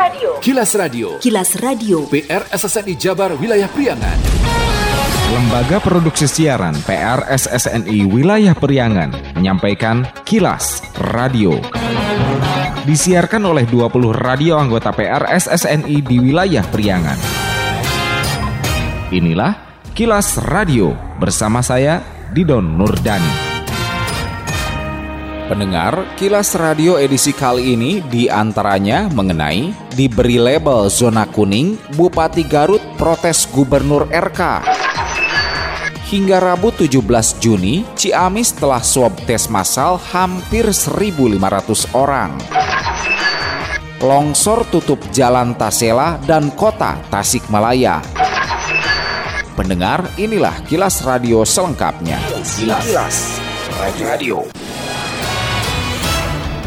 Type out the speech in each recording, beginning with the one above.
Radio. Kilas Radio. Kilas Radio. PR SSNI Jabar Wilayah Priangan. Lembaga Produksi Siaran PR SSNI Wilayah Priangan menyampaikan Kilas Radio. Disiarkan oleh 20 radio anggota PR SSNI di wilayah Priangan. Inilah Kilas Radio bersama saya Didon Nurdani. Pendengar, Kilas Radio edisi kali ini di antaranya mengenai diberi label zona kuning, Bupati Garut protes Gubernur RK. Hingga Rabu 17 Juni, Ciamis telah swab tes massal hampir 1.500 orang. Longsor tutup jalan Tasela dan kota Tasikmalaya. Pendengar, inilah kilas radio selengkapnya. Kilas, kilas. radio.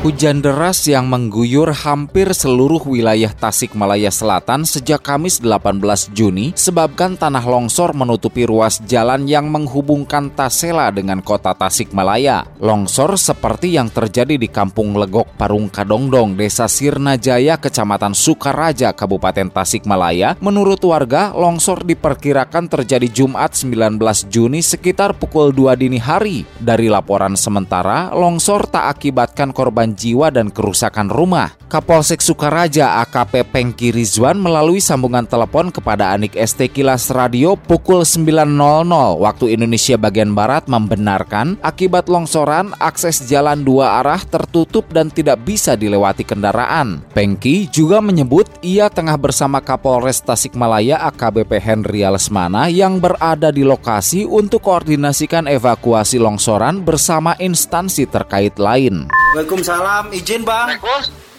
Hujan deras yang mengguyur hampir seluruh wilayah Tasikmalaya Selatan sejak Kamis 18 Juni sebabkan tanah longsor menutupi ruas jalan yang menghubungkan Tasela dengan kota Tasikmalaya. Longsor seperti yang terjadi di Kampung Legok Parung Kadongdong, Desa Sirnajaya, Kecamatan Sukaraja, Kabupaten Tasikmalaya. Menurut warga, longsor diperkirakan terjadi Jumat 19 Juni sekitar pukul 2 dini hari. Dari laporan sementara, longsor tak akibatkan korban jiwa dan kerusakan rumah. Kapolsek Sukaraja AKP Pengki Rizwan melalui sambungan telepon kepada Anik ST Kilas Radio pukul 9.00 waktu Indonesia bagian Barat membenarkan akibat longsoran akses jalan dua arah tertutup dan tidak bisa dilewati kendaraan. Pengki juga menyebut ia tengah bersama Kapolres Tasikmalaya AKBP Henry Lesmana yang berada di lokasi untuk koordinasikan evakuasi longsoran bersama instansi terkait lain. Waalaikumsalam, izin bang.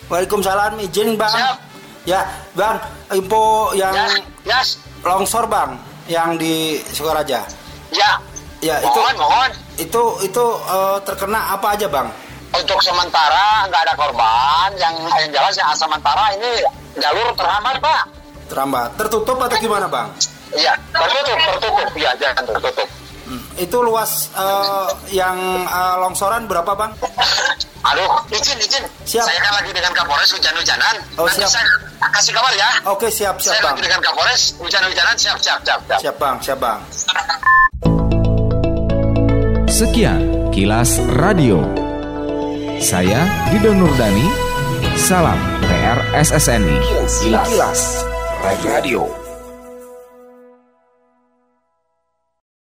Waalaikumsalam, izin bang. Siap. Ya, bang, info yang Ya, yes. longsor bang, yang di Sukaraja. Ya. Ya, itu Mohon, mohon. itu itu eh, terkena apa aja bang? Untuk sementara nggak ada korban. Yang yang jelas yang sementara ini jalur terhambat, Pak. Terambat, tertutup atau gimana bang? Iya, tertutup, tertutup. Iya, jangan tertutup. Hmm, Itu luas eh, yang eh, longsoran berapa bang? Aduh, izin, izin. Siap. Saya kan lagi dengan Kapolres hujan-hujanan. Oh, Nanti siap. saya kasih kabar ya. Oke siap siap saya bang. lagi dengan Kapolres hujan-hujanan. Siap, siap, siap, siap. Siap bang, siap bang. Sekian Kilas Radio. Saya Didon Nurdani. Salam PR SSNI. Kilas Radio.